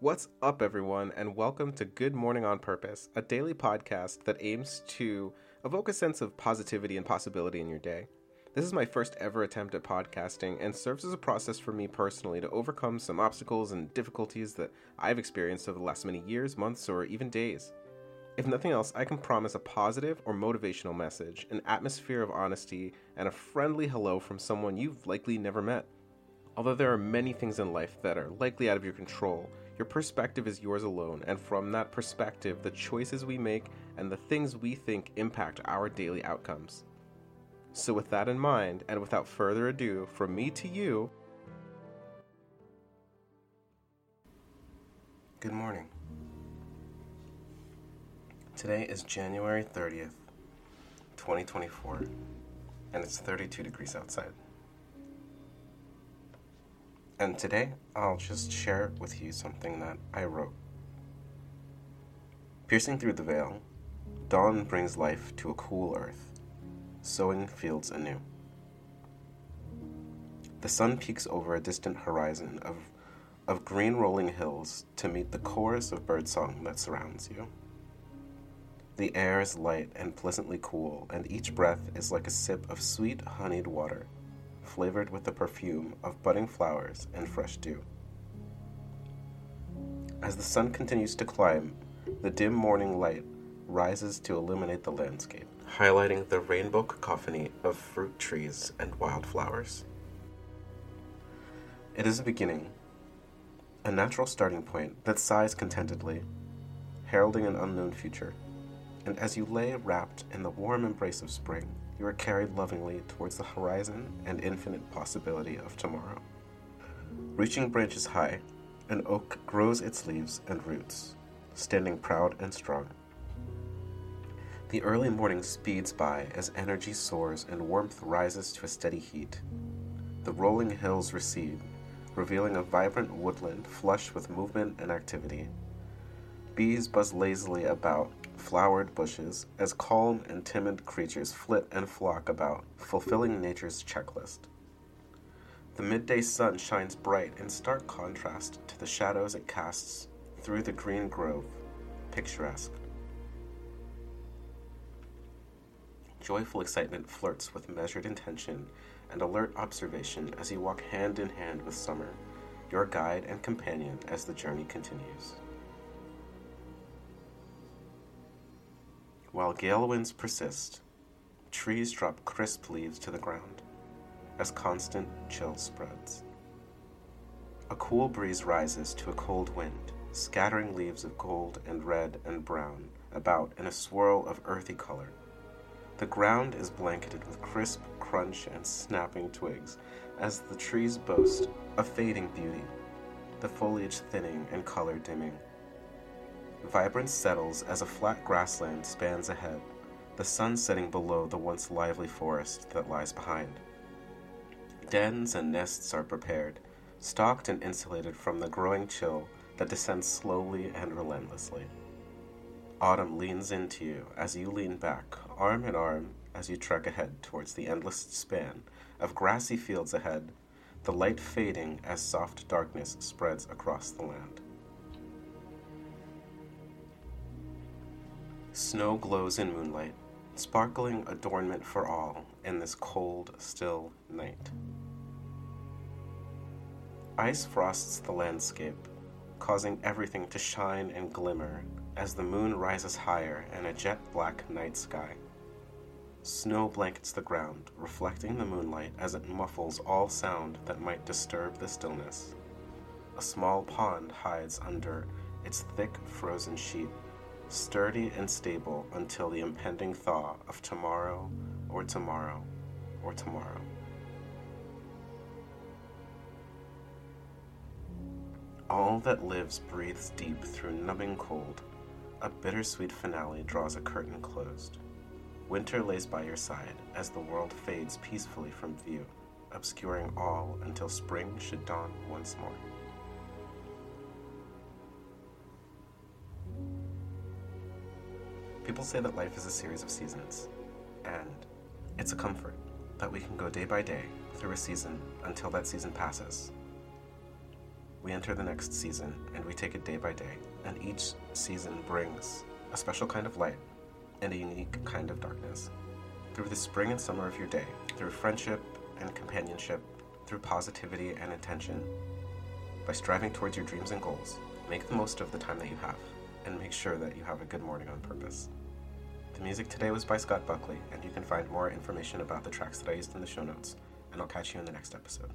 What's up, everyone, and welcome to Good Morning on Purpose, a daily podcast that aims to evoke a sense of positivity and possibility in your day. This is my first ever attempt at podcasting and serves as a process for me personally to overcome some obstacles and difficulties that I've experienced over the last many years, months, or even days. If nothing else, I can promise a positive or motivational message, an atmosphere of honesty, and a friendly hello from someone you've likely never met. Although there are many things in life that are likely out of your control, your perspective is yours alone, and from that perspective, the choices we make and the things we think impact our daily outcomes. So, with that in mind, and without further ado, from me to you, good morning. Today is January 30th, 2024, and it's 32 degrees outside. And today, I'll just share with you something that I wrote. Piercing through the veil, dawn brings life to a cool earth, sowing fields anew. The sun peeks over a distant horizon of, of green rolling hills to meet the chorus of birdsong that surrounds you. The air is light and pleasantly cool, and each breath is like a sip of sweet honeyed water, flavored with the perfume of budding flowers and fresh dew. As the sun continues to climb, the dim morning light rises to illuminate the landscape, highlighting the rainbow cacophony of fruit trees and wildflowers. It is a beginning, a natural starting point that sighs contentedly, heralding an unknown future and as you lay wrapped in the warm embrace of spring, you are carried lovingly towards the horizon and infinite possibility of tomorrow. Reaching branches high, an oak grows its leaves and roots, standing proud and strong. The early morning speeds by as energy soars and warmth rises to a steady heat. The rolling hills recede, revealing a vibrant woodland flush with movement and activity. Bees buzz lazily about flowered bushes as calm and timid creatures flit and flock about, fulfilling nature's checklist. The midday sun shines bright in stark contrast to the shadows it casts through the green grove, picturesque. Joyful excitement flirts with measured intention and alert observation as you walk hand in hand with summer, your guide and companion as the journey continues. While gale winds persist, trees drop crisp leaves to the ground as constant chill spreads. A cool breeze rises to a cold wind, scattering leaves of gold and red and brown about in a swirl of earthy color. The ground is blanketed with crisp crunch and snapping twigs as the trees boast a fading beauty, the foliage thinning and color dimming Vibrance settles as a flat grassland spans ahead, the sun setting below the once lively forest that lies behind. Dens and nests are prepared, stocked and insulated from the growing chill that descends slowly and relentlessly. Autumn leans into you as you lean back, arm in arm, as you trek ahead towards the endless span of grassy fields ahead, the light fading as soft darkness spreads across the land. Snow glows in moonlight, sparkling adornment for all in this cold, still night. Ice frosts the landscape, causing everything to shine and glimmer as the moon rises higher in a jet black night sky. Snow blankets the ground, reflecting the moonlight as it muffles all sound that might disturb the stillness. A small pond hides under its thick frozen sheet sturdy and stable until the impending thaw of tomorrow or tomorrow or tomorrow. All that lives breathes deep through numbing cold. A bittersweet finale draws a curtain closed. Winter lays by your side as the world fades peacefully from view, obscuring all until spring should dawn once more. People say that life is a series of seasons, and it's a comfort that we can go day by day through a season until that season passes. we enter the next season and we take it day by day, and each season brings a special kind of light and a unique kind of darkness. Through the spring and summer of your day, through friendship and companionship, through positivity and intention, by striving towards your dreams and goals, make the most of the time that you have, and make sure that you have a good morning on purpose. The music today was by Scott Buckley, and you can find more information about the tracks that I used in the show notes, and I'll catch you in the next episode.